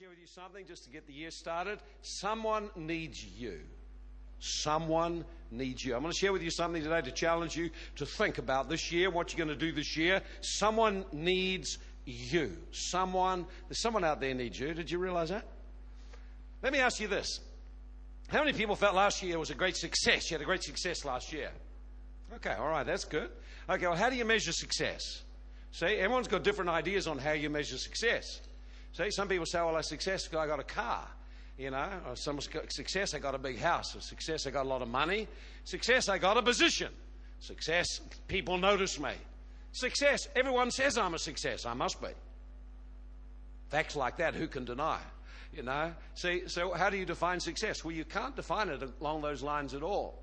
share with you something just to get the year started. Someone needs you. Someone needs you. I'm going to share with you something today to challenge you to think about this year, what you're going to do this year. Someone needs you. Someone, there's someone out there needs you. Did you realize that? Let me ask you this. How many people felt last year was a great success? You had a great success last year. Okay, all right, that's good. Okay, well, how do you measure success? See, everyone's got different ideas on how you measure success. See, some people say, well, I success I got a car. You know, or some success, I got a big house. Or success, I got a lot of money. Success, I got a position. Success, people notice me. Success, everyone says I'm a success. I must be. Facts like that, who can deny? You know? See, so how do you define success? Well, you can't define it along those lines at all.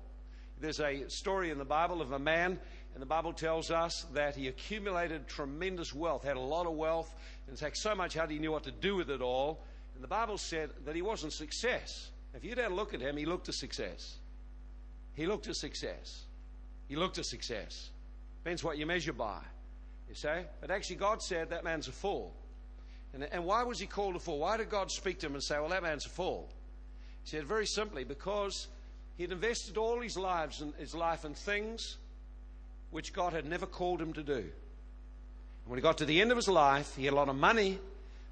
There's a story in the Bible of a man and the Bible tells us that he accumulated tremendous wealth, had a lot of wealth. In fact, so much how he knew what to do with it all. And the Bible said that he wasn't success. If you'd had a look at him, he looked a success. He looked a success. He looked a success. Depends what you measure by. You say? But actually, God said that man's a fool. And, and why was he called a fool? Why did God speak to him and say, well, that man's a fool? He said, very simply, because he'd invested all his lives and his life in things which God had never called him to do. And when he got to the end of his life, he had a lot of money,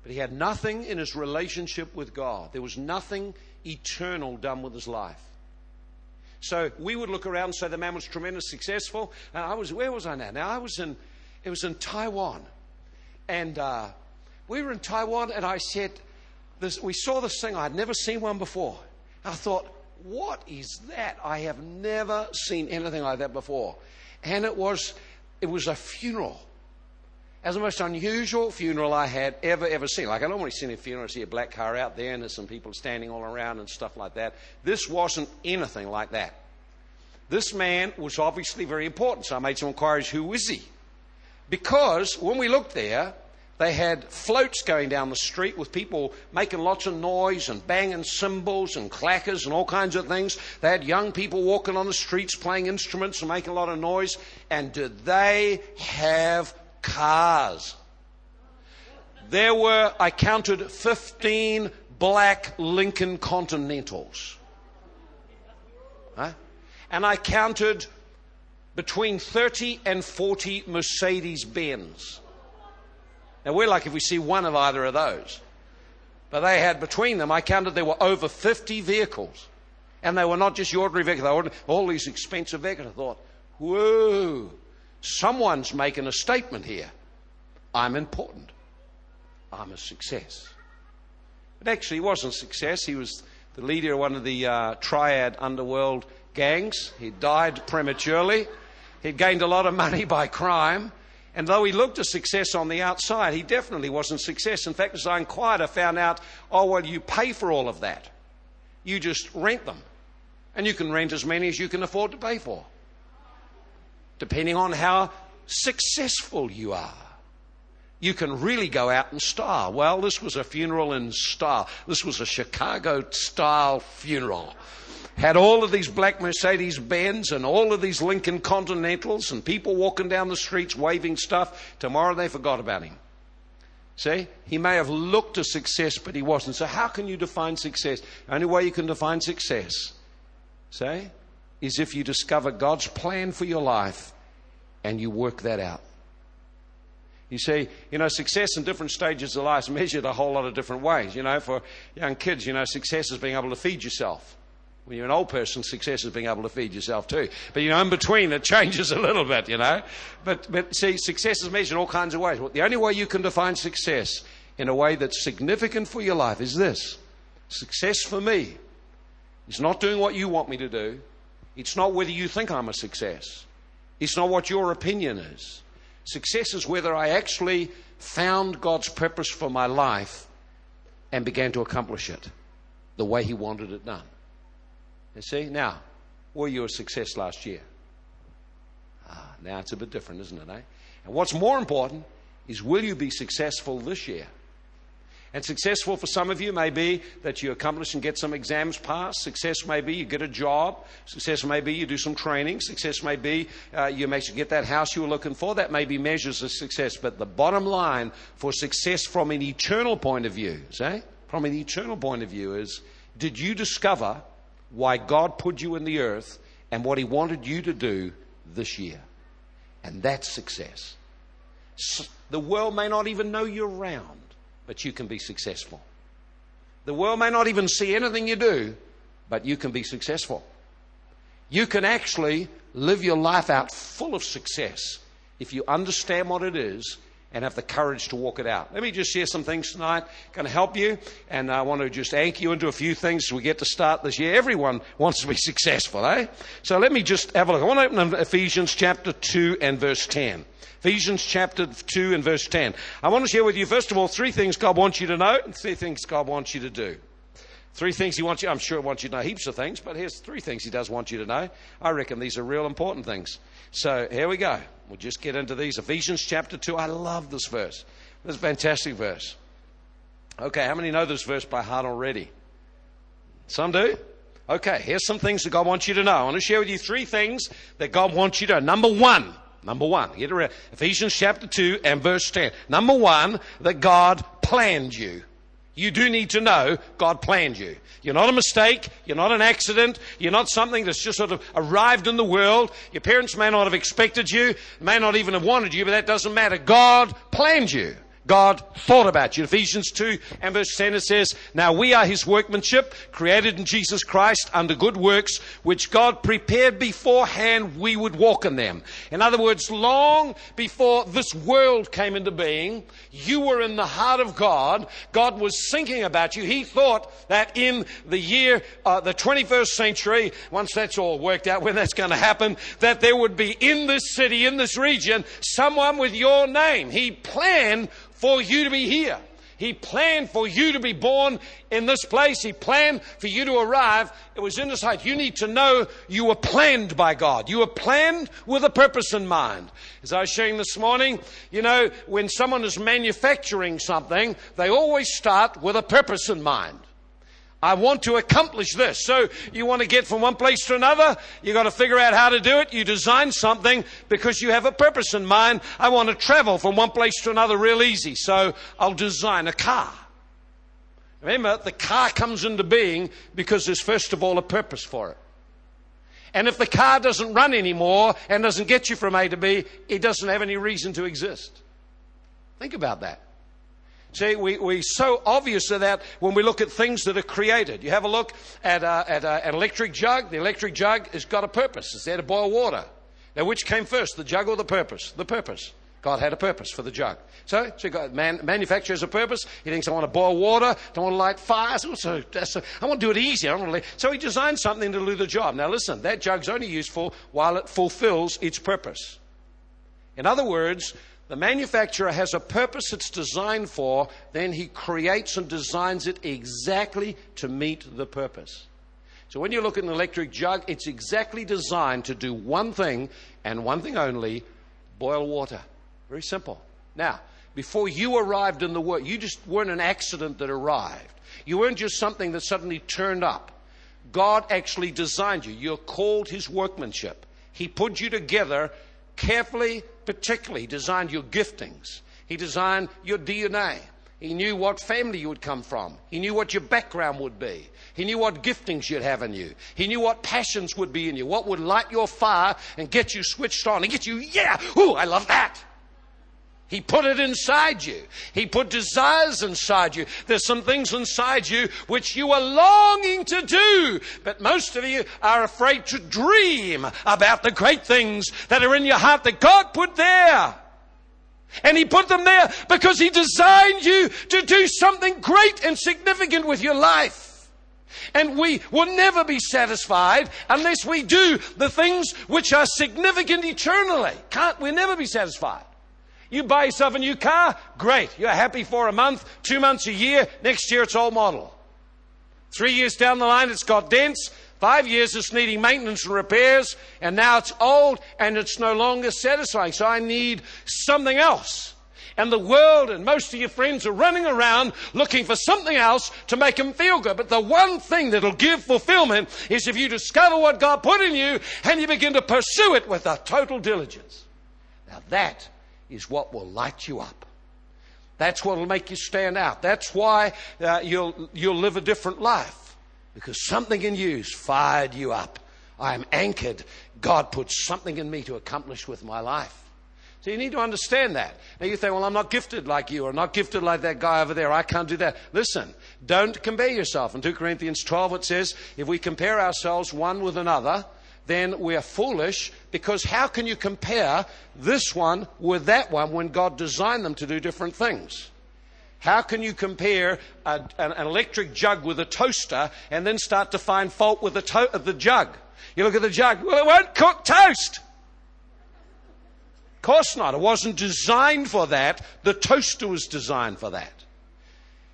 but he had nothing in his relationship with God. There was nothing eternal done with his life. So we would look around and say the man was tremendously successful. And I was, where was I now? Now I was in, it was in Taiwan. And uh, we were in Taiwan, and I said, this, we saw this thing. I'd never seen one before. I thought, what is that? I have never seen anything like that before and it was it was a funeral. As the most unusual funeral I had ever, ever seen. Like, I normally see a funeral, I see a black car out there and there's some people standing all around and stuff like that. This wasn't anything like that. This man was obviously very important, so I made some inquiries who is he? Because when we looked there, they had floats going down the street with people making lots of noise and banging cymbals and clackers and all kinds of things. They had young people walking on the streets playing instruments and making a lot of noise. And did they have cars? There were, I counted 15 black Lincoln Continentals. Huh? And I counted between 30 and 40 Mercedes Benz. Now, we're lucky if we see one of either of those. But they had between them, I counted there were over 50 vehicles. And they were not just your ordinary vehicles, they were all these expensive vehicles. I thought, whoa, someone's making a statement here. I'm important. I'm a success. But actually, he wasn't a success. He was the leader of one of the uh, triad underworld gangs. He died prematurely. He'd gained a lot of money by crime. And though he looked a success on the outside, he definitely wasn't success. In fact, as I inquired, I found out, oh, well, you pay for all of that. You just rent them. And you can rent as many as you can afford to pay for, depending on how successful you are. You can really go out in style. Well, this was a funeral in style. This was a Chicago style funeral had all of these black Mercedes Benz and all of these Lincoln Continentals and people walking down the streets waving stuff. Tomorrow they forgot about him. See? He may have looked a success, but he wasn't. So, how can you define success? The only way you can define success, see, is if you discover God's plan for your life and you work that out. You see, you know, success in different stages of life is measured a whole lot of different ways. You know, for young kids, you know, success is being able to feed yourself. When you're an old person, success is being able to feed yourself too. But you know, in between, it changes a little bit, you know. But, but see, success is measured in all kinds of ways. Well, the only way you can define success in a way that's significant for your life is this success for me is not doing what you want me to do, it's not whether you think I'm a success, it's not what your opinion is. Success is whether I actually found God's purpose for my life and began to accomplish it the way He wanted it done. You see? Now, were you a success last year? Ah, now it's a bit different, isn't it, eh? And what's more important is will you be successful this year? And successful for some of you may be that you accomplish and get some exams passed. Success may be you get a job. Success may be you do some training. Success may be uh, you make sure get that house you were looking for. That may be measures of success. But the bottom line for success from an eternal point of view, say, from an eternal point of view is did you discover why God put you in the earth and what He wanted you to do this year? And that's success. The world may not even know you're around, but you can be successful. The world may not even see anything you do, but you can be successful. You can actually live your life out full of success if you understand what it is and have the courage to walk it out. Let me just share some things tonight, going to help you, and I want to just anchor you into a few things as we get to start this year. Everyone wants to be successful, eh? So let me just have a look. I want to open Ephesians chapter 2 and verse 10. Ephesians chapter 2 and verse 10. I want to share with you, first of all, three things God wants you to know and three things God wants you to do. Three things he wants you, I'm sure he wants you to know heaps of things, but here's three things he does want you to know. I reckon these are real important things. So here we go. We'll just get into these. Ephesians chapter 2. I love this verse. This is a fantastic verse. Okay, how many know this verse by heart already? Some do? Okay, here's some things that God wants you to know. I want to share with you three things that God wants you to know. Number one, number one, get around. Ephesians chapter 2 and verse 10. Number one, that God planned you. You do need to know God planned you. You're not a mistake. You're not an accident. You're not something that's just sort of arrived in the world. Your parents may not have expected you, may not even have wanted you, but that doesn't matter. God planned you. God thought about you. Ephesians 2 and verse 10 it says, Now we are his workmanship, created in Jesus Christ under good works, which God prepared beforehand we would walk in them. In other words, long before this world came into being, you were in the heart of God. God was thinking about you. He thought that in the year, uh, the 21st century, once that's all worked out, when that's going to happen, that there would be in this city, in this region, someone with your name. He planned for you to be here. He planned for you to be born in this place. He planned for you to arrive. It was in this height. You need to know you were planned by God. You were planned with a purpose in mind. As I was sharing this morning, you know, when someone is manufacturing something, they always start with a purpose in mind. I want to accomplish this. So you want to get from one place to another. You've got to figure out how to do it. You design something because you have a purpose in mind. I want to travel from one place to another real easy. So I'll design a car. Remember, the car comes into being because there's first of all a purpose for it. And if the car doesn't run anymore and doesn't get you from A to B, it doesn't have any reason to exist. Think about that. See, we, we so obvious of that when we look at things that are created. You have a look at, uh, at uh, an electric jug. The electric jug has got a purpose. It's there to boil water. Now, which came first, the jug or the purpose? The purpose. God had a purpose for the jug. So, so God, man, manufacture a purpose. He thinks, I want to boil water, don't want to light fires. Also, a, I want to do it easy. I want to so he designed something to do the job. Now listen, that jug's only useful while it fulfills its purpose. In other words, the manufacturer has a purpose it's designed for, then he creates and designs it exactly to meet the purpose. So when you look at an electric jug, it's exactly designed to do one thing and one thing only boil water. Very simple. Now, before you arrived in the world, you just weren't an accident that arrived. You weren't just something that suddenly turned up. God actually designed you. You're called His workmanship. He put you together carefully, particularly, designed your giftings. He designed your DNA. He knew what family you would come from. He knew what your background would be. He knew what giftings you'd have in you. He knew what passions would be in you, what would light your fire and get you switched on and get you, yeah, ooh, I love that. He put it inside you. He put desires inside you. There's some things inside you which you are longing to do, but most of you are afraid to dream about the great things that are in your heart that God put there. And He put them there because He designed you to do something great and significant with your life. And we will never be satisfied unless we do the things which are significant eternally. Can't, we'll never be satisfied. You buy yourself a new car, great. You're happy for a month, two months, a year. Next year, it's all model. Three years down the line, it's got dents. Five years, it's needing maintenance and repairs. And now it's old and it's no longer satisfying. So I need something else. And the world and most of your friends are running around looking for something else to make them feel good. But the one thing that'll give fulfillment is if you discover what God put in you and you begin to pursue it with a total diligence. Now that is what will light you up. That's what will make you stand out. That's why uh, you'll, you'll live a different life. Because something in you's fired you up. I am anchored. God put something in me to accomplish with my life. So you need to understand that. Now you think, well, I'm not gifted like you, or not gifted like that guy over there. I can't do that. Listen, don't compare yourself. In 2 Corinthians 12, it says, if we compare ourselves one with another, then we're foolish because how can you compare this one with that one when God designed them to do different things? How can you compare a, an, electric jug with a toaster and then start to find fault with the, to- the jug? You look at the jug, well, it won't cook toast. Of course not. It wasn't designed for that. The toaster was designed for that.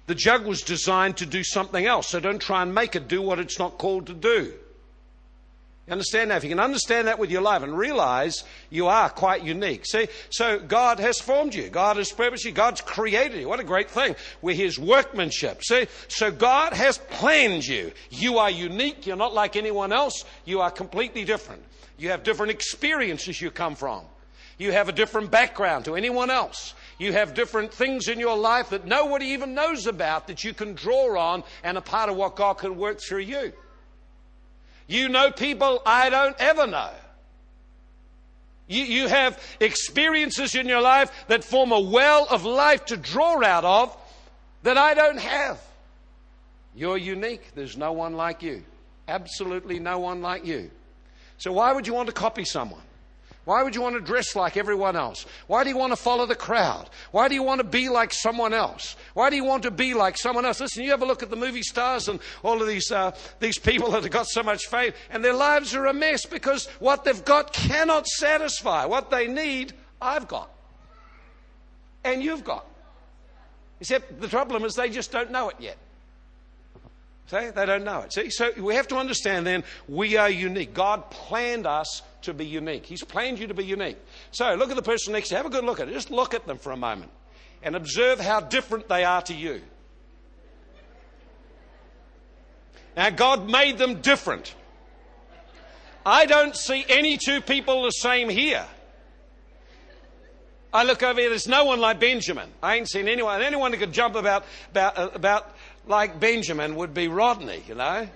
The jug was designed to do something else. So don't try and make it do what it's not called to do. You understand that? If you can understand that with your life and realize you are quite unique. See, so God has formed you. God has purposed you. God's created you. What a great thing. We're His workmanship. See, so God has planned you. You are unique. You're not like anyone else. You are completely different. You have different experiences you come from. You have a different background to anyone else. You have different things in your life that nobody even knows about that you can draw on and a part of what God can work through you. You know people I don't ever know. You, you have experiences in your life that form a well of life to draw out of that I don't have. You're unique. There's no one like you. Absolutely no one like you. So why would you want to copy someone? Why would you want to dress like everyone else? Why do you want to follow the crowd? Why do you want to be like someone else? Why do you want to be like someone else? Listen, you ever look at the movie stars and all of these, uh, these people that have got so much fame and their lives are a mess because what they've got cannot satisfy. What they need, I've got. And you've got. Except the problem is they just don't know it yet. See, they don't know it. See, so we have to understand then we are unique. God planned us to be unique. He's planned you to be unique. So look at the person next to you. Have a good look at it. Just look at them for a moment and observe how different they are to you. Now, God made them different. I don't see any two people the same here. I look over here, there's no one like Benjamin. I ain't seen anyone. Anyone who could jump about, about, about like Benjamin would be Rodney, you know.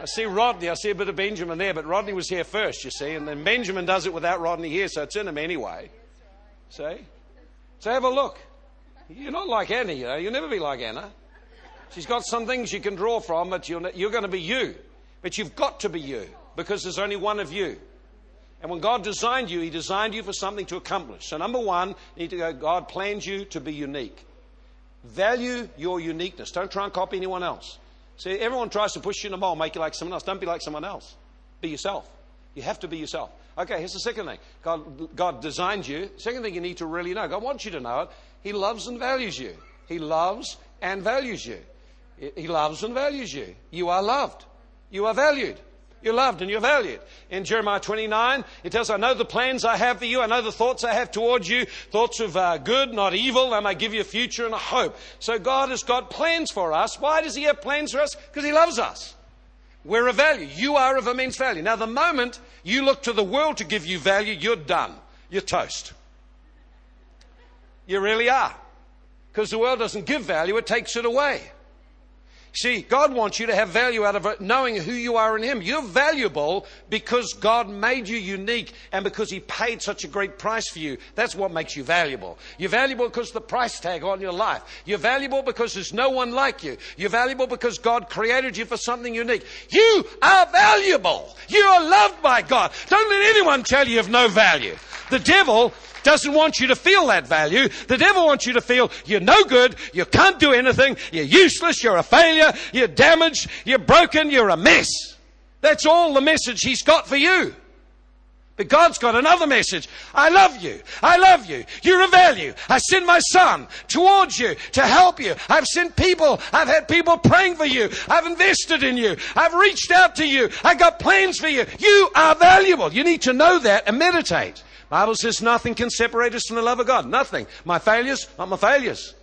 I see Rodney, I see a bit of Benjamin there, but Rodney was here first, you see, and then Benjamin does it without Rodney here, so it's in him anyway. See? So have a look. You're not like Anna, you know. You'll never be like Anna. She's got some things you can draw from, but you're, you're going to be you. But you've got to be you because there's only one of you. And when God designed you, He designed you for something to accomplish. So, number one, you need to go, God planned you to be unique. Value your uniqueness. Don't try and copy anyone else. See, everyone tries to push you in the mold, make you like someone else. Don't be like someone else. Be yourself. You have to be yourself. Okay, here's the second thing. God, God designed you. Second thing you need to really know. God wants you to know it. He loves and values you. He loves and values you. He loves and values you. You are loved. You are valued. You're loved and you're valued. In Jeremiah 29, it tells, I know the plans I have for you. I know the thoughts I have towards you. Thoughts of uh, good, not evil. I may give you a future and a hope. So God has got plans for us. Why does He have plans for us? Because He loves us. We're of value. You are of immense value. Now, the moment you look to the world to give you value, you're done. You're toast. You really are. Because the world doesn't give value, it takes it away. See, God wants you to have value out of it, knowing who you are in Him. You're valuable because God made you unique and because He paid such a great price for you. That's what makes you valuable. You're valuable because the price tag on your life. You're valuable because there's no one like you. You're valuable because God created you for something unique. You are valuable. You are loved by God. Don't let anyone tell you have no value. The devil doesn't want you to feel that value. The devil wants you to feel you're no good, you can't do anything, you're useless, you're a failure, you're damaged, you're broken, you're a mess. That's all the message he's got for you. But God's got another message. I love you. I love you. You're a value. I send my son towards you to help you. I've sent people. I've had people praying for you. I've invested in you. I've reached out to you. I've got plans for you. You are valuable. You need to know that and meditate. Bible says nothing can separate us from the love of God. Nothing. My failures, not my failures.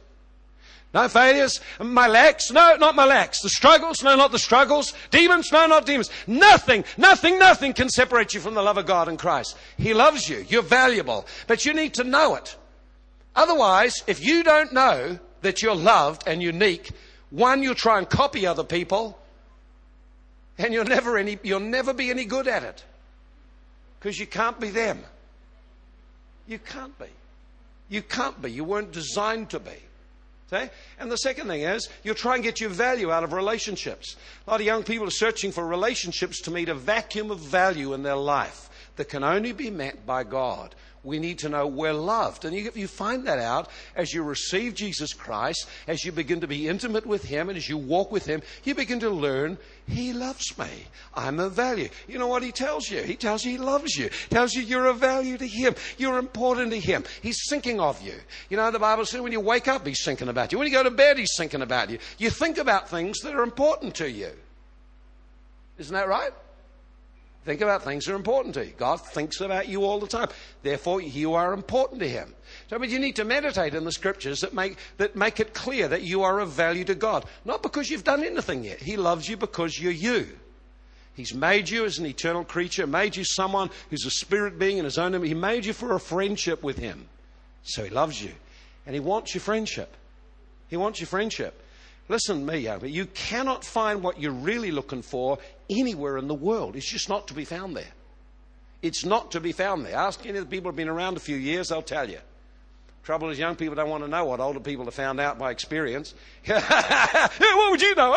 No failures. My lacks, no, not my lacks. The struggles, no, not the struggles. Demons, no, not demons. Nothing, nothing, nothing can separate you from the love of God in Christ. He loves you. You're valuable. But you need to know it. Otherwise, if you don't know that you're loved and unique, one, you'll try and copy other people, and you'll never, any, you'll never be any good at it because you can't be them. You can't be. You can't be. You weren't designed to be. Okay? And the second thing is, you'll try and get your value out of relationships. A lot of young people are searching for relationships to meet a vacuum of value in their life that can only be met by God we need to know we're loved. And you, you, find that out as you receive Jesus Christ, as you begin to be intimate with Him, and as you walk with Him, you begin to learn He loves me. I'm of value. You know what He tells you? He tells you He loves you. He tells you you're of value to Him. You're important to Him. He's thinking of you. You know, the Bible says when you wake up, He's thinking about you. When you go to bed, He's thinking about you. You think about things that are important to you. Isn't that right? Think about things that are important to you. God thinks about you all the time. Therefore, you are important to Him. So, but you need to meditate in the scriptures that make, that make it clear that you are of value to God. Not because you've done anything yet. He loves you because you're you. He's made you as an eternal creature, made you someone who's a spirit being in his own image. He made you for a friendship with him. So he loves you. And he wants your friendship. He wants your friendship. Listen to me, young you cannot find what you're really looking for anywhere in the world. It's just not to be found there. It's not to be found there. Ask any of the people who've been around a few years, they'll tell you. Trouble is, young people don't want to know what older people have found out by experience. what would you know?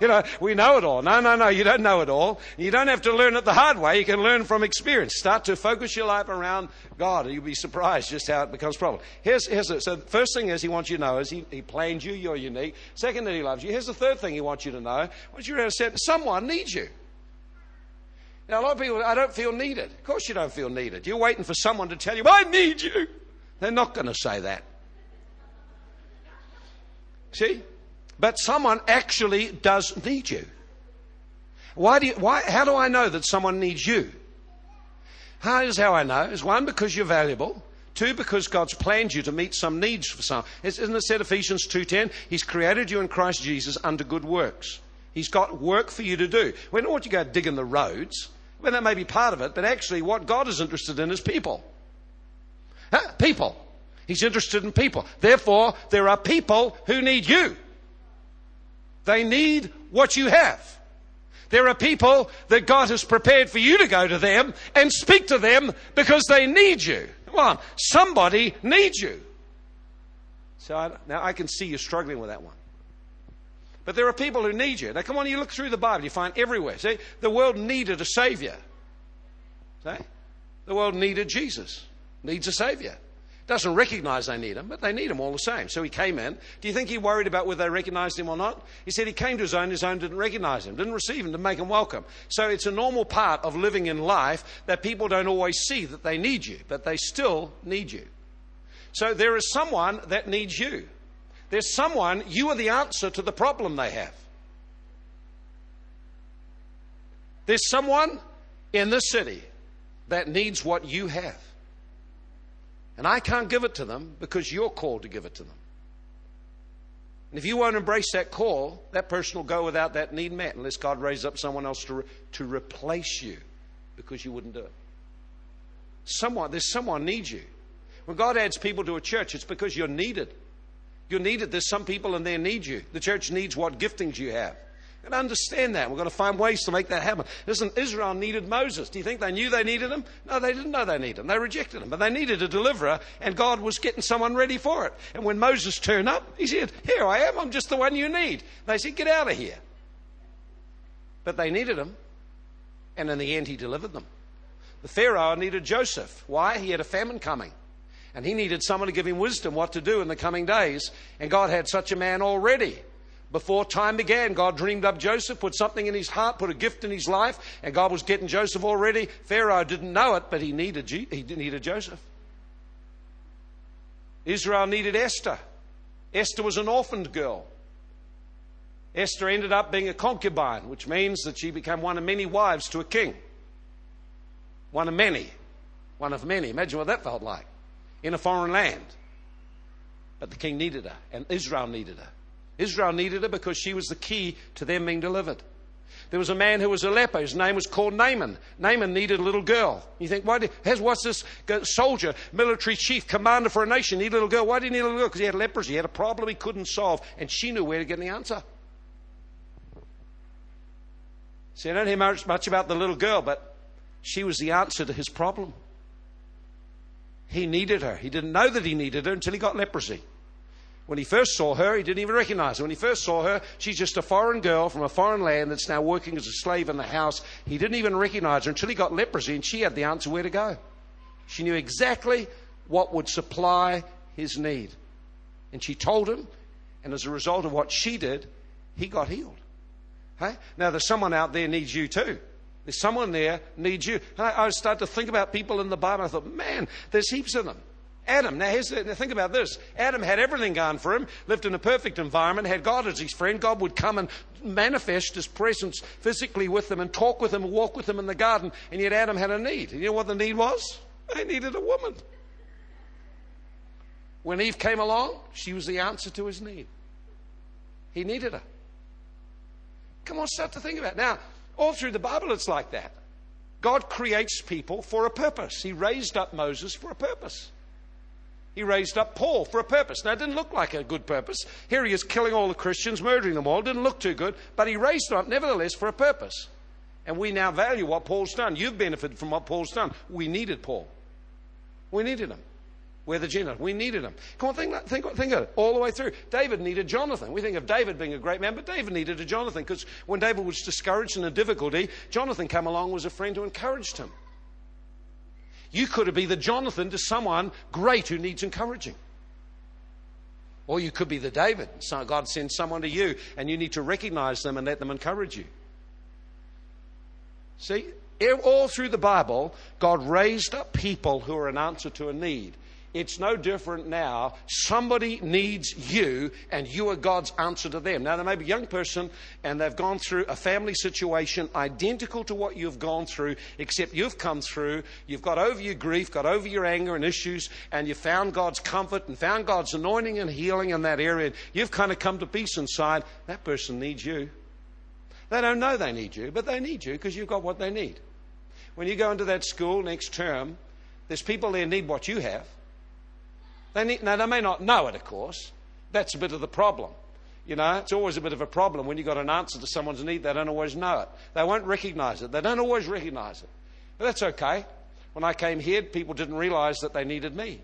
you know, we know it all. No, no, no, you don't know it all. You don't have to learn it the hard way. You can learn from experience. Start to focus your life around God, and you'll be surprised just how it becomes a problem. Here's, here's it. So, the first thing is he wants you to know is he, he planned you. You're unique. Second, that he loves you. Here's the third thing he wants you to know. What you said, someone needs you. Now, a lot of people, I don't feel needed. Of course, you don't feel needed. You're waiting for someone to tell you, I need you. They're not going to say that. See? But someone actually does need you. Why do you, why, how do I know that someone needs you? How is how I know? Is one, because you're valuable. Two, because God's planned you to meet some needs for some. Isn't it said Ephesians 2.10? He's created you in Christ Jesus under good works. He's got work for you to do. We don't want you to go digging the roads. Well, that may be part of it, but actually what God is interested in is people. Huh? People. He's interested in people. Therefore, there are people who need you. They need what you have. There are people that God has prepared for you to go to them and speak to them because they need you. Come on, somebody needs you. So I, now I can see you struggling with that one. But there are people who need you. Now come on, you look through the Bible, you find everywhere. See, the world needed a Savior. See? The world needed Jesus needs a Savior. Doesn't recognize they need him, but they need him all the same. So he came in. Do you think he worried about whether they recognized him or not? He said he came to his own, his own didn't recognize him, didn't receive him, didn't make him welcome. So it's a normal part of living in life that people don't always see that they need you, but they still need you. So there is someone that needs you. There's someone, you are the answer to the problem they have. There's someone in this city that needs what you have. And I can't give it to them because you're called to give it to them. And if you won't embrace that call, that person will go without that need met unless God raises up someone else to, re- to replace you because you wouldn't do it. Someone, there's someone needs you. When God adds people to a church, it's because you're needed. You're needed. There's some people and they need you. The church needs what giftings you have. We've got to understand that. We've got to find ways to make that happen. Listen, Israel needed Moses. Do you think they knew they needed him? No, they didn't know they needed him. They rejected him. But they needed a deliverer, and God was getting someone ready for it. And when Moses turned up, he said, Here I am. I'm just the one you need. They said, Get out of here. But they needed him. And in the end, he delivered them. The Pharaoh needed Joseph. Why? He had a famine coming. And he needed someone to give him wisdom what to do in the coming days. And God had such a man already. Before time began, God dreamed up Joseph, put something in his heart, put a gift in his life, and God was getting Joseph already. Pharaoh didn't know it, but he needed, he needed Joseph. Israel needed Esther. Esther was an orphaned girl. Esther ended up being a concubine, which means that she became one of many wives to a king. One of many. One of many. Imagine what that felt like in a foreign land. But the king needed her, and Israel needed her. Israel needed her because she was the key to them being delivered. There was a man who was a leper. His name was called Naaman. Naaman needed a little girl. You think, why did, what's this soldier, military chief, commander for a nation, need a little girl? Why did he need a little girl? Because he had leprosy. He had a problem he couldn't solve, and she knew where to get the answer. See, I don't hear much, much about the little girl, but she was the answer to his problem. He needed her. He didn't know that he needed her until he got leprosy. When he first saw her, he didn't even recognize her. When he first saw her, she's just a foreign girl from a foreign land that's now working as a slave in the house. He didn't even recognize her until he got leprosy, and she had the answer where to go. She knew exactly what would supply his need. And she told him, and as a result of what she did, he got healed. Hey? Now, there's someone out there needs you too. There's someone there needs you. I, I started to think about people in the Bible. I thought, man, there's heaps of them. Adam, now, the, now think about this. Adam had everything going for him, lived in a perfect environment, had God as his friend. God would come and manifest his presence physically with him and talk with him and walk with him in the garden. And yet Adam had a need. And you know what the need was? He needed a woman. When Eve came along, she was the answer to his need. He needed her. Come on, start to think about it. Now, all through the Bible, it's like that. God creates people for a purpose. He raised up Moses for a purpose. He raised up Paul for a purpose. Now, it didn't look like a good purpose. Here he is killing all the Christians, murdering them all. It didn't look too good, but he raised them up nevertheless for a purpose. And we now value what Paul's done. You've benefited from what Paul's done. We needed Paul. We needed him. We're the Gentiles. We needed him. Come on, think, think, think of it all the way through. David needed Jonathan. We think of David being a great man, but David needed a Jonathan because when David was discouraged and in difficulty, Jonathan came along was a friend who encouraged him. You could be the Jonathan to someone great who needs encouraging. Or you could be the David. So God sends someone to you and you need to recognize them and let them encourage you. See, all through the Bible, God raised up people who are an answer to a need. It's no different now. Somebody needs you, and you are God's answer to them. Now, there may be a young person, and they've gone through a family situation identical to what you've gone through, except you've come through, you've got over your grief, got over your anger and issues, and you've found God's comfort and found God's anointing and healing in that area. You've kind of come to peace inside. That person needs you. They don't know they need you, but they need you because you've got what they need. When you go into that school next term, there's people there need what you have. They need, now, they may not know it, of course. That's a bit of the problem. You know, it's always a bit of a problem when you've got an answer to someone's need, they don't always know it. They won't recognize it. They don't always recognize it. But that's okay. When I came here, people didn't realize that they needed me.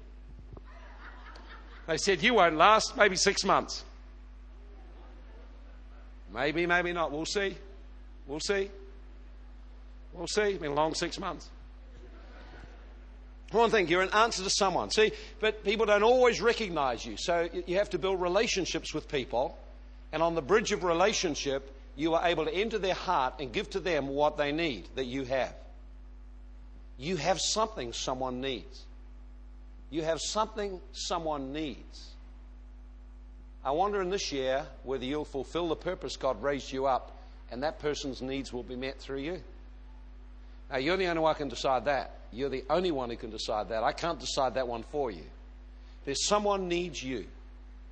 They said, You won't last, maybe six months. Maybe, maybe not. We'll see. We'll see. We'll see. It's been a long six months. One thing, you're an answer to someone. See, but people don't always recognize you. So you have to build relationships with people. And on the bridge of relationship, you are able to enter their heart and give to them what they need that you have. You have something someone needs. You have something someone needs. I wonder in this year whether you'll fulfill the purpose God raised you up and that person's needs will be met through you. Now, you're the only one who can decide that. You're the only one who can decide that. I can't decide that one for you. There's someone needs you.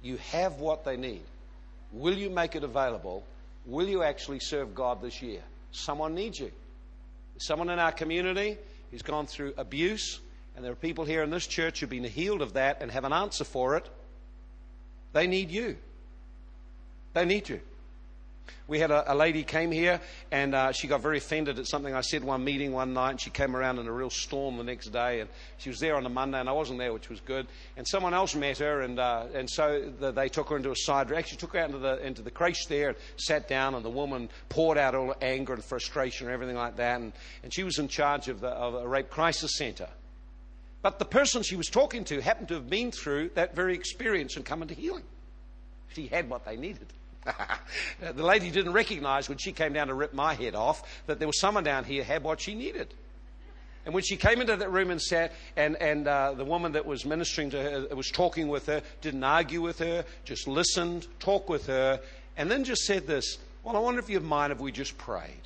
You have what they need. Will you make it available? Will you actually serve God this year? Someone needs you. Someone in our community who's gone through abuse, and there are people here in this church who've been healed of that and have an answer for it. They need you. They need you. We had a, a lady came here and uh, she got very offended at something I said one meeting one night. And she came around in a real storm the next day, and she was there on a Monday, and I wasn't there, which was good. And someone else met her, and uh, and so the, they took her into a side. room. Actually, took her out into the into the creche there and sat down, and the woman poured out all her anger and frustration and everything like that. And, and she was in charge of, the, of a rape crisis centre. But the person she was talking to happened to have been through that very experience and come into healing. She had what they needed. the lady didn't recognize when she came down to rip my head off that there was someone down here had what she needed. And when she came into that room and sat, and, and uh, the woman that was ministering to her, was talking with her, didn't argue with her, just listened, talked with her, and then just said this Well, I wonder if you mind if we just prayed.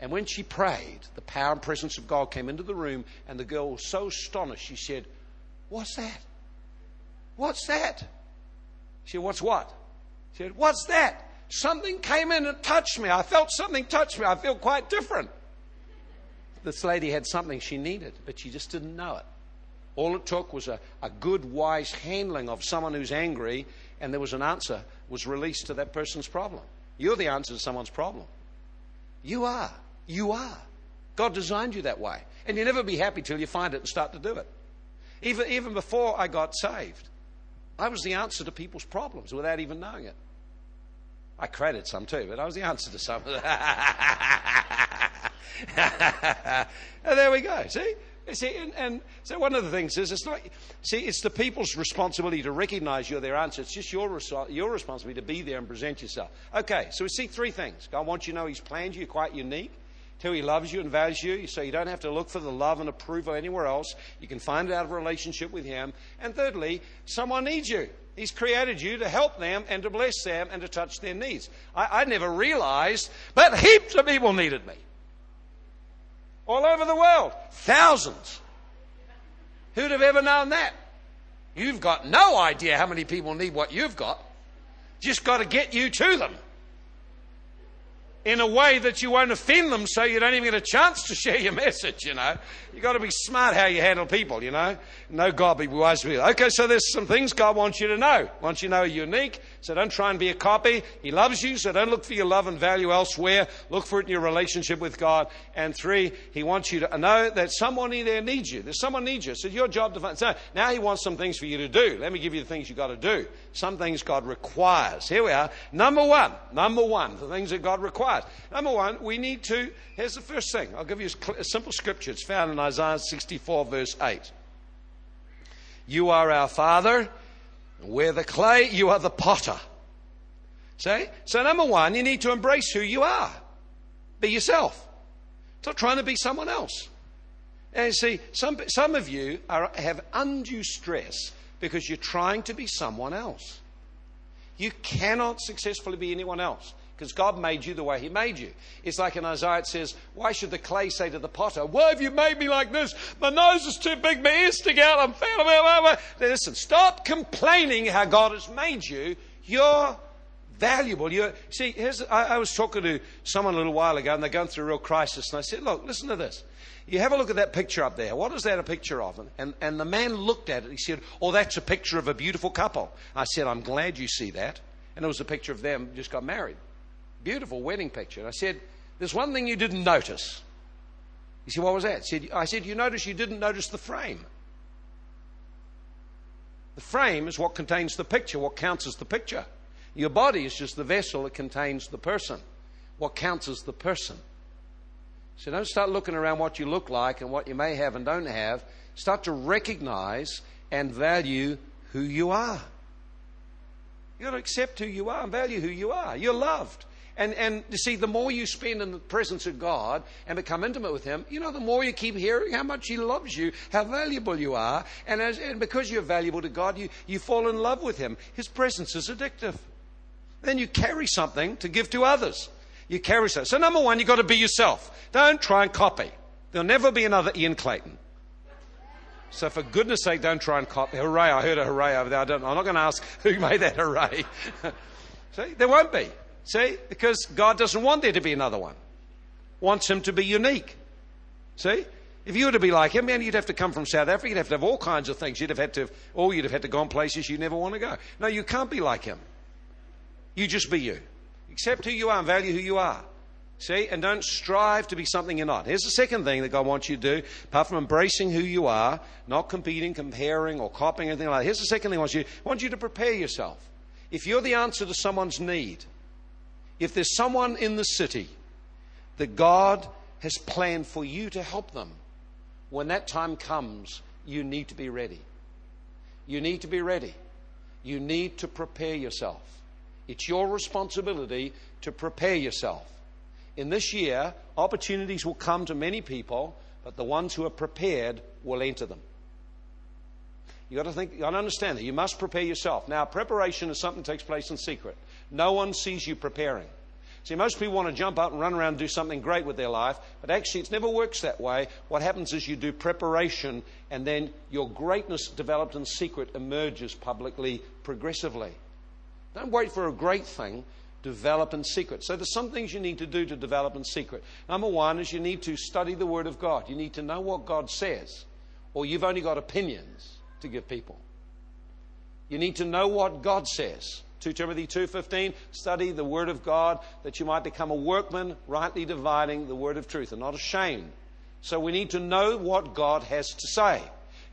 And when she prayed, the power and presence of God came into the room, and the girl was so astonished, she said, What's that? What's that? She said, What's what? She said, What's that? something came in and touched me. I felt something touch me. I feel quite different. This lady had something she needed, but she just didn't know it. All it took was a, a good, wise handling of someone who's angry, and there was an answer was released to that person's problem. You're the answer to someone's problem. You are. You are. God designed you that way. And you'll never be happy till you find it and start to do it. Even, even before I got saved, I was the answer to people's problems without even knowing it. I created some too, but I was the answer to some. and there we go. See? See, and, and, so one of the things is it's not, see, it's the people's responsibility to recognize you're their answer. It's just your, your responsibility to be there and present yourself. Okay, so we see three things. God wants you to know He's planned you, you're quite unique. Two, He loves you and values you, so you don't have to look for the love and approval anywhere else. You can find it out of a relationship with Him. And thirdly, someone needs you. He's created you to help them and to bless them and to touch their needs. I, I never realized, but heaps of people needed me all over the world. Thousands. Who'd have ever known that? You've got no idea how many people need what you've got. Just got to get you to them in a way that you won't offend them so you don't even get a chance to share your message, you know. You've got to be smart how you handle people, you know. No God be wise with you. Okay, so there's some things God wants you to know. Wants you to know you're unique, so don't try and be a copy. He loves you, so don't look for your love and value elsewhere. Look for it in your relationship with God. And three, He wants you to know that someone in there needs you. There's someone needs you. So it's your job to find. So now He wants some things for you to do. Let me give you the things you've got to do. Some things God requires. Here we are. Number one. Number one. The things that God requires. Number one, we need to. Here's the first thing. I'll give you a simple scripture. It's found in Isaiah 64, verse 8. You are our Father. We're the clay. You are the potter. See? So, number one, you need to embrace who you are. Be yourself. Stop trying to be someone else. And you see, some, some of you are, have undue stress because you're trying to be someone else. You cannot successfully be anyone else because God made you the way He made you. It's like in Isaiah it says, Why should the clay say to the potter, Why have you made me like this? My nose is too big, my ears stick out, I'm fat. Listen, stop complaining how God has made you. You're valuable. you see, I, I was talking to someone a little while ago and they're going through a real crisis, and I said, Look, listen to this. You have a look at that picture up there. What is that a picture of? And, and the man looked at it. He said, Oh, that's a picture of a beautiful couple. I said, I'm glad you see that. And it was a picture of them just got married. Beautiful wedding picture. And I said, There's one thing you didn't notice. He said, What was that? I said, I said, You notice you didn't notice the frame. The frame is what contains the picture, what counts as the picture. Your body is just the vessel that contains the person. What counts as the person. So don't start looking around what you look like and what you may have and don't have. Start to recognize and value who you are. You've got to accept who you are and value who you are. You're loved. And, and you see, the more you spend in the presence of God and become intimate with Him, you know, the more you keep hearing how much He loves you, how valuable you are. And, as, and because you're valuable to God, you, you fall in love with Him. His presence is addictive. Then you carry something to give to others. You carry something. So, number one, you've got to be yourself. Don't try and copy. There'll never be another Ian Clayton. So, for goodness sake, don't try and copy. Hooray, I heard a hooray over there. I don't, I'm not going to ask who made that hooray. See, there won't be. See, because God doesn't want there to be another one. Wants him to be unique. See? If you were to be like him, man, you'd have to come from South Africa. You'd have to have all kinds of things. You'd have had to, or oh, you'd have had to go on places you never want to go. No, you can't be like him. You just be you. Accept who you are and value who you are. See? And don't strive to be something you're not. Here's the second thing that God wants you to do, apart from embracing who you are, not competing, comparing, or copying anything like that. Here's the second thing He wants you. He wants you to prepare yourself. If you're the answer to someone's need, if there's someone in the city that God has planned for you to help them, when that time comes, you need to be ready. You need to be ready. You need to prepare yourself. It's your responsibility to prepare yourself. In this year, opportunities will come to many people, but the ones who are prepared will enter them. You've got to think, you got to understand that. You must prepare yourself. Now, preparation is something that takes place in secret. No one sees you preparing. See, most people want to jump out and run around and do something great with their life, but actually it never works that way. What happens is you do preparation, and then your greatness developed in secret emerges publicly progressively. Don't wait for a great thing. develop in secret. So there's some things you need to do to develop in secret. Number one is you need to study the Word of God. You need to know what God says, or you've only got opinions to give people. You need to know what God says. 2 Timothy 2:15 study the word of God that you might become a workman rightly dividing the word of truth and not ashamed. So we need to know what God has to say.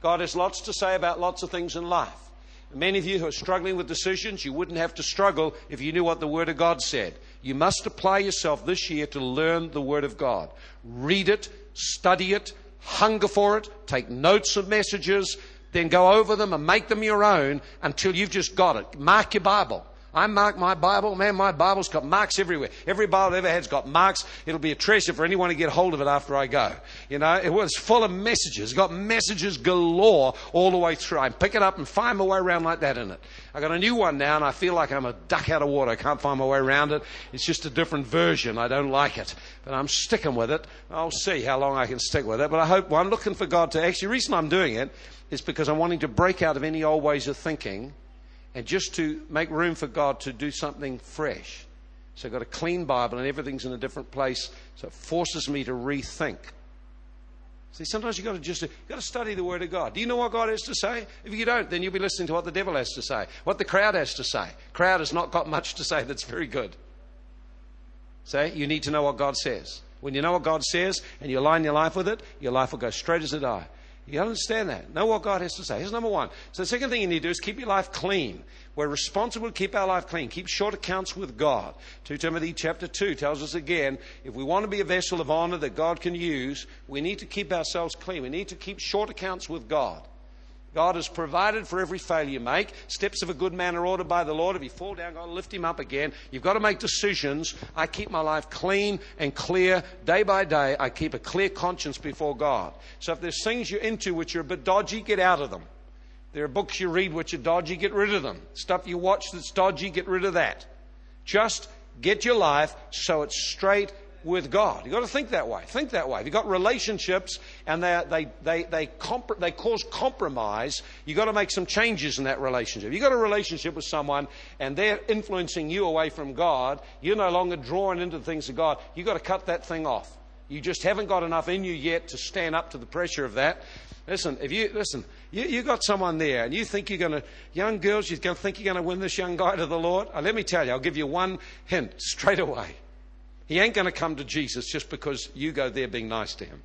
God has lots to say about lots of things in life. Many of you who are struggling with decisions, you wouldn't have to struggle if you knew what the Word of God said. You must apply yourself this year to learn the Word of God. Read it, study it, hunger for it, take notes of messages, then go over them and make them your own until you've just got it. Mark your Bible. I mark my Bible. Man, my Bible's got marks everywhere. Every Bible I've ever had's got marks. It'll be a treasure for anyone to get hold of it after I go. You know, it was full of messages. Got messages galore all the way through. I pick it up and find my way around like that in it. I got a new one now and I feel like I'm a duck out of water. I can't find my way around it. It's just a different version. I don't like it. But I'm sticking with it. I'll see how long I can stick with it. But I hope, well, I'm looking for God to actually, the reason I'm doing it is because I'm wanting to break out of any old ways of thinking and just to make room for God to do something fresh. So I've got a clean Bible and everything's in a different place. So it forces me to rethink. See, sometimes you've got to just you've got to study the Word of God. Do you know what God has to say? If you don't, then you'll be listening to what the devil has to say, what the crowd has to say. Crowd has not got much to say that's very good. Say, you need to know what God says. When you know what God says and you align your life with it, your life will go straight as a die. You understand that. Know what God has to say. Here's number one. So the second thing you need to do is keep your life clean. We're responsible to keep our life clean. Keep short accounts with God. 2 Timothy chapter 2 tells us again, if we want to be a vessel of honor that God can use, we need to keep ourselves clean. We need to keep short accounts with God. God has provided for every failure you make. Steps of a good man are ordered by the Lord. If you fall down, God will lift him up again. You've got to make decisions. I keep my life clean and clear day by day. I keep a clear conscience before God. So if there's things you're into which are a bit dodgy, get out of them. There are books you read which are dodgy, get rid of them. Stuff you watch that's dodgy, get rid of that. Just get your life so it's straight with God. You've got to think that way. Think that way. If you've got relationships and they, they, they, they, comp- they cause compromise, you've got to make some changes in that relationship. If you've got a relationship with someone and they're influencing you away from God, you're no longer drawn into the things of God, you've got to cut that thing off. You just haven't got enough in you yet to stand up to the pressure of that. Listen, if you listen, you, you got someone there and you think you're going to, young girls, you think you're going to win this young guy to the Lord. Uh, let me tell you, I'll give you one hint straight away. He ain't going to come to Jesus just because you go there being nice to him.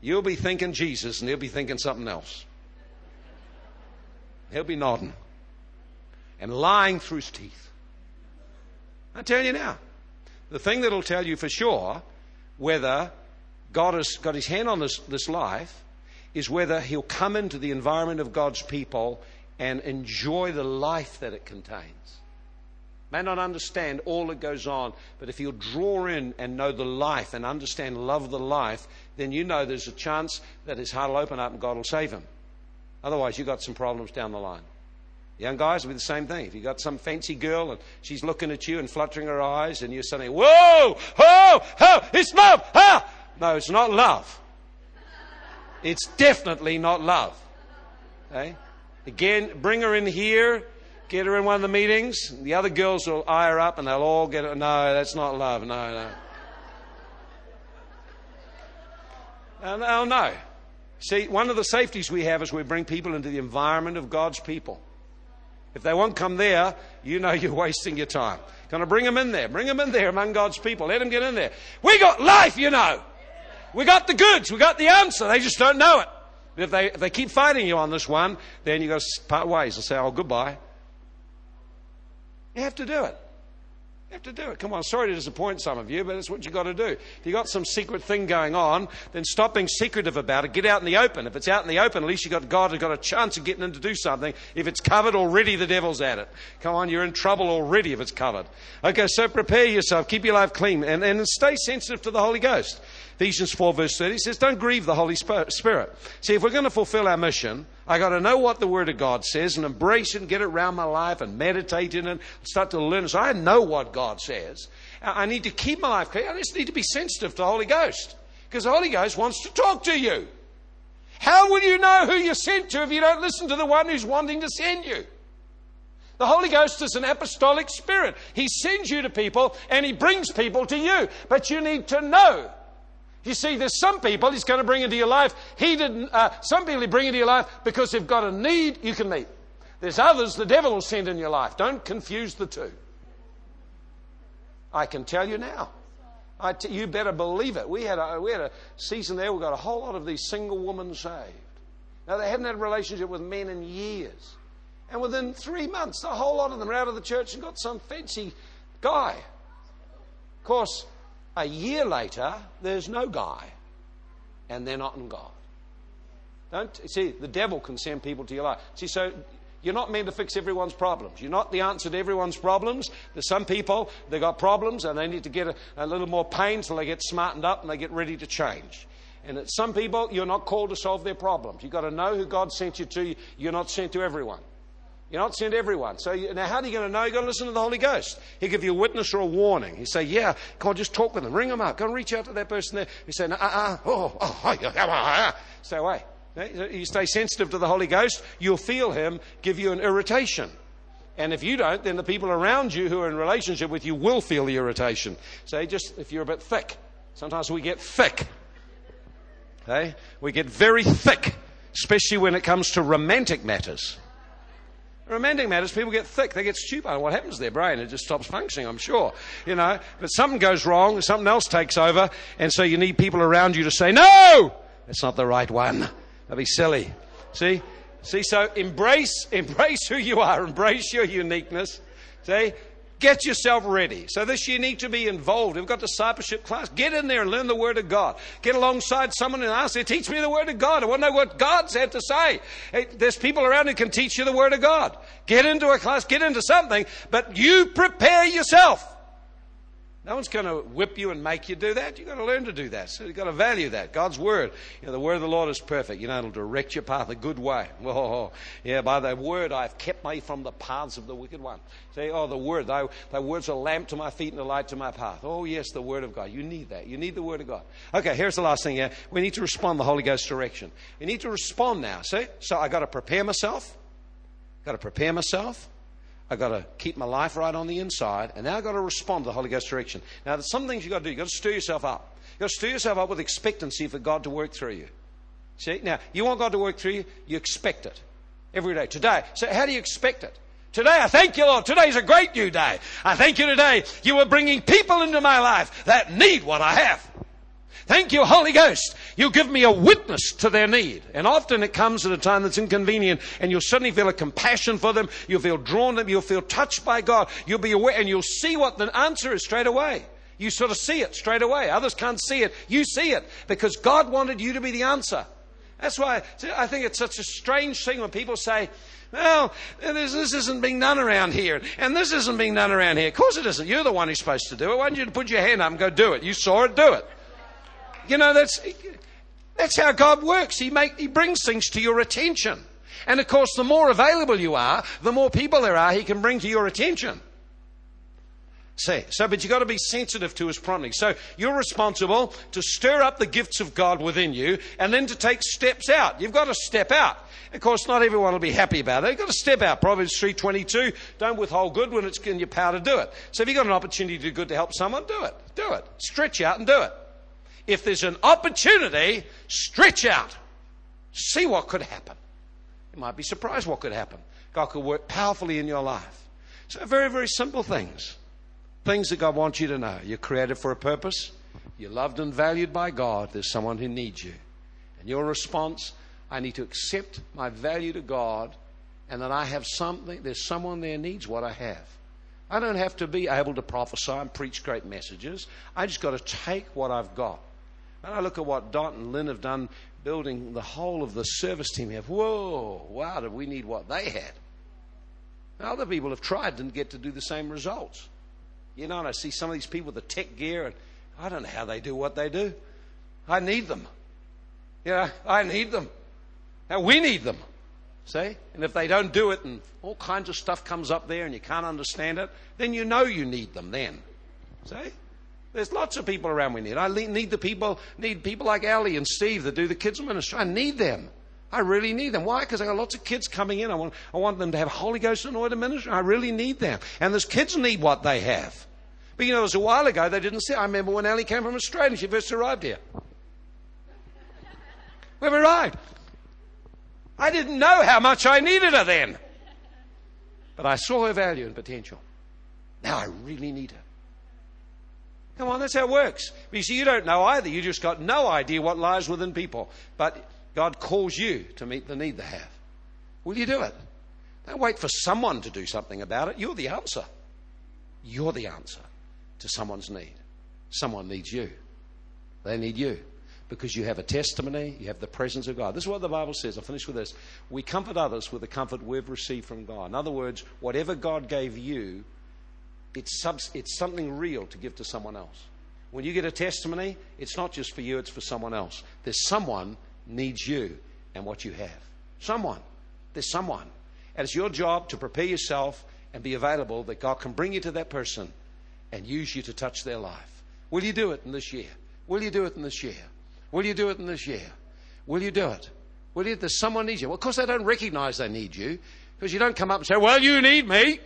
You'll be thinking Jesus and he'll be thinking something else. He'll be nodding and lying through his teeth. I tell you now, the thing that'll tell you for sure whether God has got his hand on this, this life is whether he'll come into the environment of God's people and enjoy the life that it contains may not understand all that goes on, but if you'll draw in and know the life and understand, love the life, then you know there's a chance that his heart will open up and God will save him. Otherwise, you've got some problems down the line. Young guys will be the same thing. If you've got some fancy girl and she's looking at you and fluttering her eyes, and you're saying, Whoa, oh, oh, it's love. Ah! No, it's not love. It's definitely not love. Okay? Again, bring her in here Get her in one of the meetings. The other girls will eye her up and they'll all get her. No, that's not love. No, no. And oh, no. See, one of the safeties we have is we bring people into the environment of God's people. If they won't come there, you know you're wasting your time. Going to bring them in there. Bring them in there among God's people. Let them get in there. We got life, you know. We got the goods. We got the answer. They just don't know it. If they, if they keep fighting you on this one, then you've got to part ways and say, oh, goodbye. You have to do it. You have to do it. Come on, sorry to disappoint some of you, but it's what you've got to do. If you've got some secret thing going on, then stop being secretive about it. Get out in the open. If it's out in the open, at least you've got God has got a chance of getting in to do something. If it's covered already, the devil's at it. Come on, you're in trouble already if it's covered. Okay, so prepare yourself. Keep your life clean and, and stay sensitive to the Holy Ghost. Ephesians 4 verse 30 says, don't grieve the Holy Spirit. See, if we're going to fulfill our mission, I got to know what the Word of God says and embrace it and get it around my life and meditate in it, and start to learn. So I know what God says. I need to keep my life clear. I just need to be sensitive to the Holy Ghost because the Holy Ghost wants to talk to you. How will you know who you're sent to if you don't listen to the one who's wanting to send you? The Holy Ghost is an apostolic spirit. He sends you to people and He brings people to you. But you need to know. You see, there's some people He's going to bring into your life. He didn't, uh, some people He bring into your life because they've got a need you can meet. There's others the devil will send in your life. Don't confuse the two. I can tell you now. You better believe it. We had, a, we had a season there, we got a whole lot of these single women saved. Now, they hadn't had a relationship with men in years. And within three months, a whole lot of them were out of the church and got some fancy guy. Of course, a year later, there's no guy, and they're not in God. Don't see the devil can send people to your life. See, so you're not meant to fix everyone's problems. You're not the answer to everyone's problems. There's some people they got problems and they need to get a, a little more pain till they get smartened up and they get ready to change. And some people, you're not called to solve their problems. You've got to know who God sent you to. You're not sent to everyone. You're not sent everyone. So you, now, how are you going to know? You've got to listen to the Holy Ghost. He'll give you a witness or a warning. He'll say, "Yeah, on, just talk with them, ring them up, go and reach out to that person there." He say, "Uh, uh, oh, oh, stay away." You stay sensitive to the Holy Ghost. You'll feel Him give you an irritation. And if you don't, then the people around you who are in relationship with you will feel the irritation. So just if you're a bit thick, sometimes we get thick. Okay? We get very thick, especially when it comes to romantic matters. Romantic matters, people get thick, they get stupid. What happens to their brain? It just stops functioning, I'm sure. You know, but something goes wrong, something else takes over, and so you need people around you to say, No! It's not the right one. That'd be silly. See? See, so embrace, embrace who you are, embrace your uniqueness. See? Get yourself ready. So this you need to be involved. We've got discipleship class. Get in there and learn the Word of God. Get alongside someone and ask, them, teach me the Word of God. I want to know what God's had to say. Hey, there's people around who can teach you the Word of God. Get into a class, get into something, but you prepare yourself. No one's going to whip you and make you do that. You've got to learn to do that. So you've got to value that. God's word. You know, the word of the Lord is perfect. You know, it'll direct your path a good way. Oh, yeah, by the word I've kept me from the paths of the wicked one. Say, oh, the word. Thy, thy word's a lamp to my feet and a light to my path. Oh, yes, the word of God. You need that. You need the word of God. Okay, here's the last thing here. We need to respond the Holy Ghost direction. We need to respond now. See? So i got to prepare myself. Got to prepare myself. I've got to keep my life right on the inside, and now I've got to respond to the Holy Ghost direction. Now, there's some things you've got to do. You've got to stir yourself up. You've got to stir yourself up with expectancy for God to work through you. See? Now, you want God to work through you, you expect it every day. Today. So, how do you expect it? Today, I thank you, Lord. Today's a great new day. I thank you today. You are bringing people into my life that need what I have. Thank you, Holy Ghost. You give me a witness to their need. And often it comes at a time that's inconvenient and you'll suddenly feel a compassion for them. You'll feel drawn to them. You'll feel touched by God. You'll be aware and you'll see what the answer is straight away. You sort of see it straight away. Others can't see it. You see it because God wanted you to be the answer. That's why I think it's such a strange thing when people say, well, this, this, isn't being done around here, and this isn't being done around here. Of course it isn't. You're the one who's supposed to do it. Why don't you put your hand up and go do it? You saw it, do it. You know, that's, that's how God works. He, make, he brings things to your attention. And of course, the more available you are, the more people there are He can bring to your attention. See, so, but you've got to be sensitive to his prompting. So you're responsible to stir up the gifts of God within you and then to take steps out. You've got to step out. Of course, not everyone will be happy about it. You've got to step out. Proverbs 3.22, don't withhold good when it's in your power to do it. So if you've got an opportunity to do good to help someone, do it. Do it. Stretch out and do it. If there's an opportunity, stretch out. See what could happen. You might be surprised what could happen. God could work powerfully in your life. So, very, very simple things. Things that God wants you to know. You're created for a purpose. You're loved and valued by God. There's someone who needs you. And your response, I need to accept my value to God and that I have something, there's someone there needs what I have. I don't have to be able to prophesy and preach great messages. I just got to take what I've got and I look at what Dot and Lynn have done building the whole of the service team here. Whoa, wow, did we need what they had? Now, Other people have tried and didn't get to do the same results. You know, and I see some of these people with the tech gear, and I don't know how they do what they do. I need them. Yeah, I need them. Now we need them. See? And if they don't do it and all kinds of stuff comes up there and you can't understand it, then you know you need them then. See? There's lots of people around we need. I need the people, need people like Ellie and Steve that do the kids ministry. I need them. I really need them. Why? Because I got lots of kids coming in. I want, I want them to have Holy Ghost anointed ministry. I really need them. And those kids need what they have. But you know, it was a while ago they didn't say. I remember when Ellie came from Australia, she first arrived here. We arrived. I didn't know how much I needed her then. But I saw her value and potential. Now I really need her. Come on, that's how it works. But you see, you don't know either. You just got no idea what lies within people. But God calls you to meet the need they have. Will you do it? Don't wait for someone to do something about it. You're the answer. You're the answer to someone's need. Someone needs you. They need you because you have a testimony, you have the presence of God. This is what the Bible says. I'll finish with this. We comfort others with the comfort we've received from God. In other words, whatever God gave you, it's, subs- it's something real to give to someone else. When you get a testimony, it's not just for you, it's for someone else. There's someone needs you and what you have. Someone. There's someone. And it's your job to prepare yourself and be available that God can bring you to that person and use you to touch their life. Will you do it in this year? Will you do it in this year? Will you do it in this year? Will you do it? Will you? There's someone needs you. Well, of course, they don't recognize they need you because you don't come up and say, Well, you need me.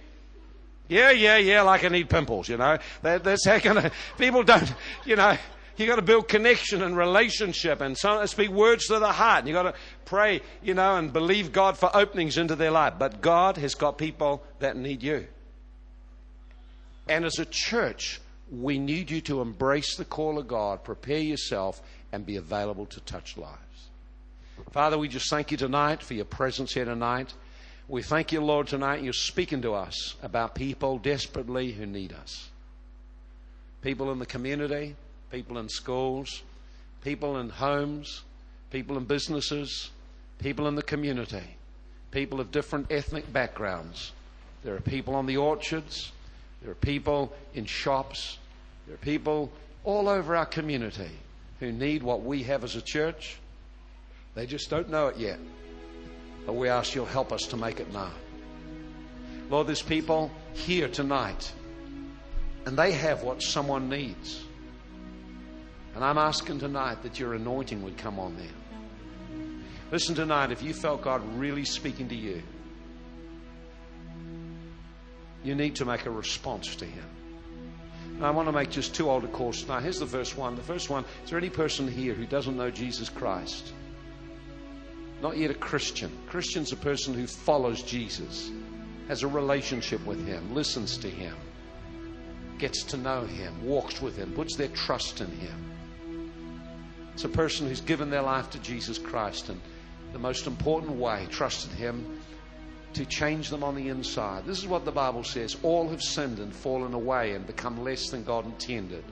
Yeah, yeah, yeah, like I need pimples, you know. That, that's how people don't, you know, you've got to build connection and relationship and so, speak words to the heart. You've got to pray, you know, and believe God for openings into their life. But God has got people that need you. And as a church, we need you to embrace the call of God, prepare yourself, and be available to touch lives. Father, we just thank you tonight for your presence here tonight. We thank you, Lord, tonight you're speaking to us about people desperately who need us. People in the community, people in schools, people in homes, people in businesses, people in the community, people of different ethnic backgrounds. There are people on the orchards, there are people in shops, there are people all over our community who need what we have as a church. They just don't know it yet. But we ask you'll help us to make it now. Lord, there's people here tonight, and they have what someone needs. And I'm asking tonight that your anointing would come on them. Listen tonight, if you felt God really speaking to you, you need to make a response to Him. And I want to make just two altar calls tonight. Here's the first one. The first one is there any person here who doesn't know Jesus Christ? Not yet a Christian. Christian's a person who follows Jesus, has a relationship with Him, listens to Him, gets to know Him, walks with Him, puts their trust in Him. It's a person who's given their life to Jesus Christ and the most important way, trusted Him to change them on the inside. This is what the Bible says all have sinned and fallen away and become less than God intended.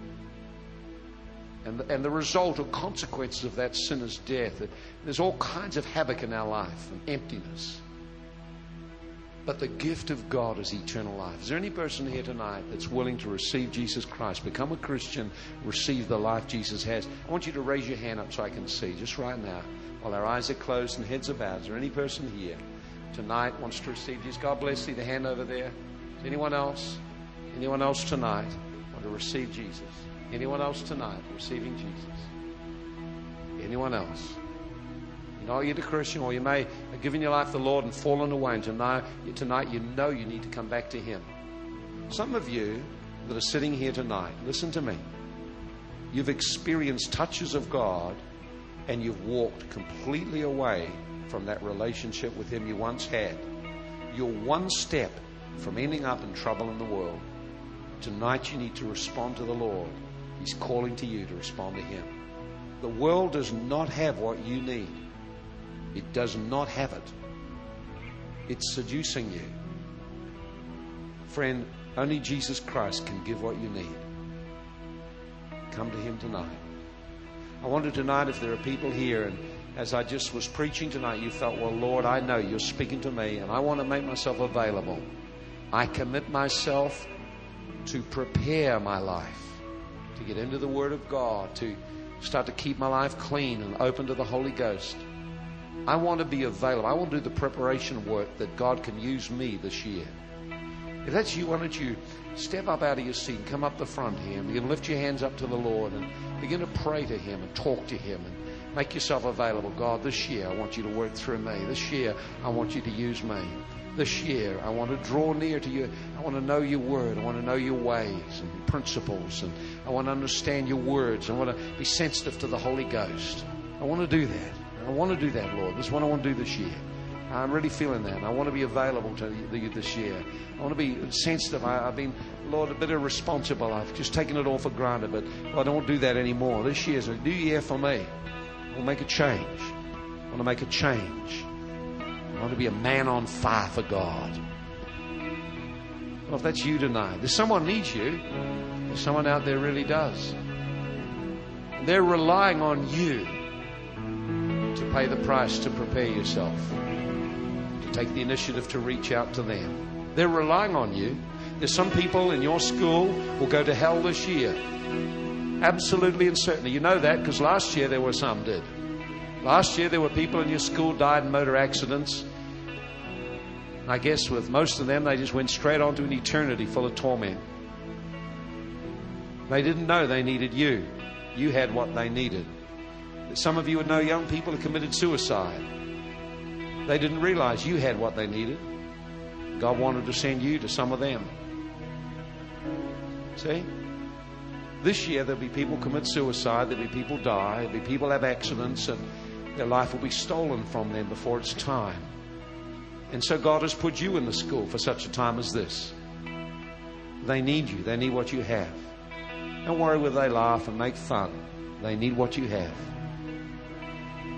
And the, and the result or consequences of that sin is death. There's all kinds of havoc in our life and emptiness. But the gift of God is eternal life. Is there any person here tonight that's willing to receive Jesus Christ, become a Christian, receive the life Jesus has? I want you to raise your hand up so I can see, just right now, while our eyes are closed and heads are bowed. Is there any person here tonight wants to receive Jesus? God bless you. The hand over there. Is anyone else? Anyone else tonight want to receive Jesus? Anyone else tonight receiving Jesus? Anyone else? You know you're a Christian, or you may have given your life to the Lord and fallen away, and tonight, tonight you know you need to come back to Him. Some of you that are sitting here tonight, listen to me. You've experienced touches of God, and you've walked completely away from that relationship with Him you once had. You're one step from ending up in trouble in the world. Tonight you need to respond to the Lord He's calling to you to respond to Him. The world does not have what you need, it does not have it. It's seducing you. Friend, only Jesus Christ can give what you need. Come to Him tonight. I wonder tonight if there are people here, and as I just was preaching tonight, you felt, well, Lord, I know you're speaking to me, and I want to make myself available. I commit myself to prepare my life to get into the Word of God, to start to keep my life clean and open to the Holy Ghost. I want to be available. I want to do the preparation work that God can use me this year. If that's you, why don't you step up out of your seat and come up the front here and lift your hands up to the Lord and begin to pray to Him and talk to Him and Make yourself available. God, this year I want you to work through me. This year I want you to use me. This year I want to draw near to you. I want to know your word. I want to know your ways and principles. And I want to understand your words. I want to be sensitive to the Holy Ghost. I want to do that. I want to do that, Lord. This is what I want to do this year. I'm really feeling that. I want to be available to you this year. I want to be sensitive. I, have been, Lord, a bit irresponsible. I've just taken it all for granted, but I don't want to do that anymore. This year is a new year for me. I want to make a change. I want to make a change. I want to be a man on fire for God. Well, if that's you tonight, there's someone needs you. There's someone out there really does. They're relying on you to pay the price to prepare yourself to take the initiative to reach out to them. They're relying on you. There's some people in your school will go to hell this year. Absolutely and certainly. You know that because last year there were some did. Last year there were people in your school died in motor accidents. I guess with most of them, they just went straight on to an eternity full of torment. They didn't know they needed you. You had what they needed. Some of you would know young people who committed suicide. They didn't realize you had what they needed. God wanted to send you to some of them. See? This year there'll be people commit suicide, there'll be people die, there'll be people have accidents, and their life will be stolen from them before it's time. And so God has put you in the school for such a time as this. They need you. They need what you have. Don't worry whether they laugh and make fun. They need what you have.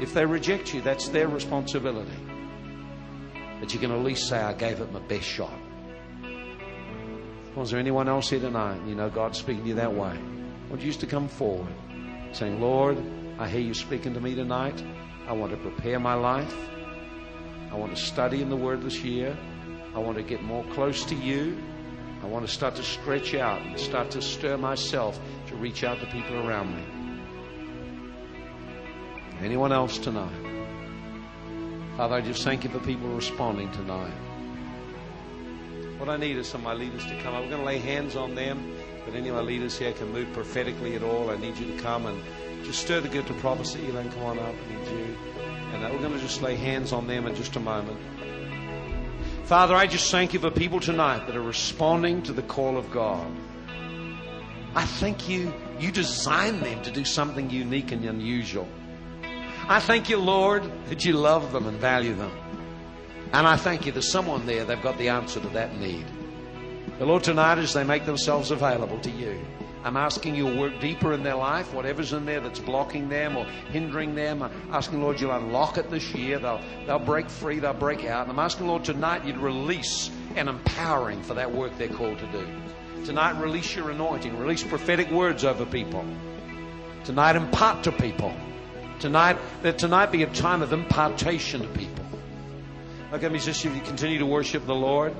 If they reject you, that's their responsibility. But you can at least say, I gave it my best shot. Was there anyone else here tonight? You know, God's speaking to you that way. I want you to come forward saying, Lord, I hear you speaking to me tonight. I want to prepare my life. I want to study in the Word this year. I want to get more close to you. I want to start to stretch out and start to stir myself to reach out to people around me. Anyone else tonight? Father, I just thank you for people responding tonight. What I need is some of my leaders to come. We're going to lay hands on them. But any of my leaders here can move prophetically at all. I need you to come and just stir the gift of prophecy. Elaine, come on up. I need you. And uh, we're going to just lay hands on them in just a moment. Father, I just thank you for people tonight that are responding to the call of God. I thank you, you designed them to do something unique and unusual. I thank you, Lord, that you love them and value them. And I thank you there's someone there, they've got the answer to that need. The Lord, tonight, as they make themselves available to you, I'm asking you to work deeper in their life, whatever's in there that's blocking them or hindering them. I'm asking, Lord, you'll unlock it this year. They'll, they'll break free, they'll break out. And I'm asking, Lord, tonight you'd release an empowering for that work they're called to do. Tonight, release your anointing, release prophetic words over people. Tonight, impart to people. Tonight, let tonight be a time of impartation to people. Okay, musicians, you continue to worship the Lord.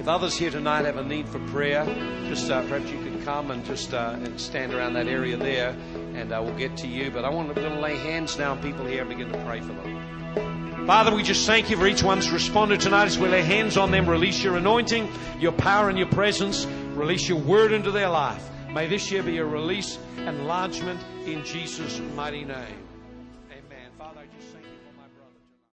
If others here tonight have a need for prayer, just uh, perhaps you could come and just uh, and stand around that area there, and uh, we'll get to you. But I want to, lay hands now on people here and begin to pray for them. Father, we just thank you for each one's responded tonight as we lay hands on them. Release your anointing, your power, and your presence. Release your word into their life. May this year be a release and enlargement in Jesus' mighty name.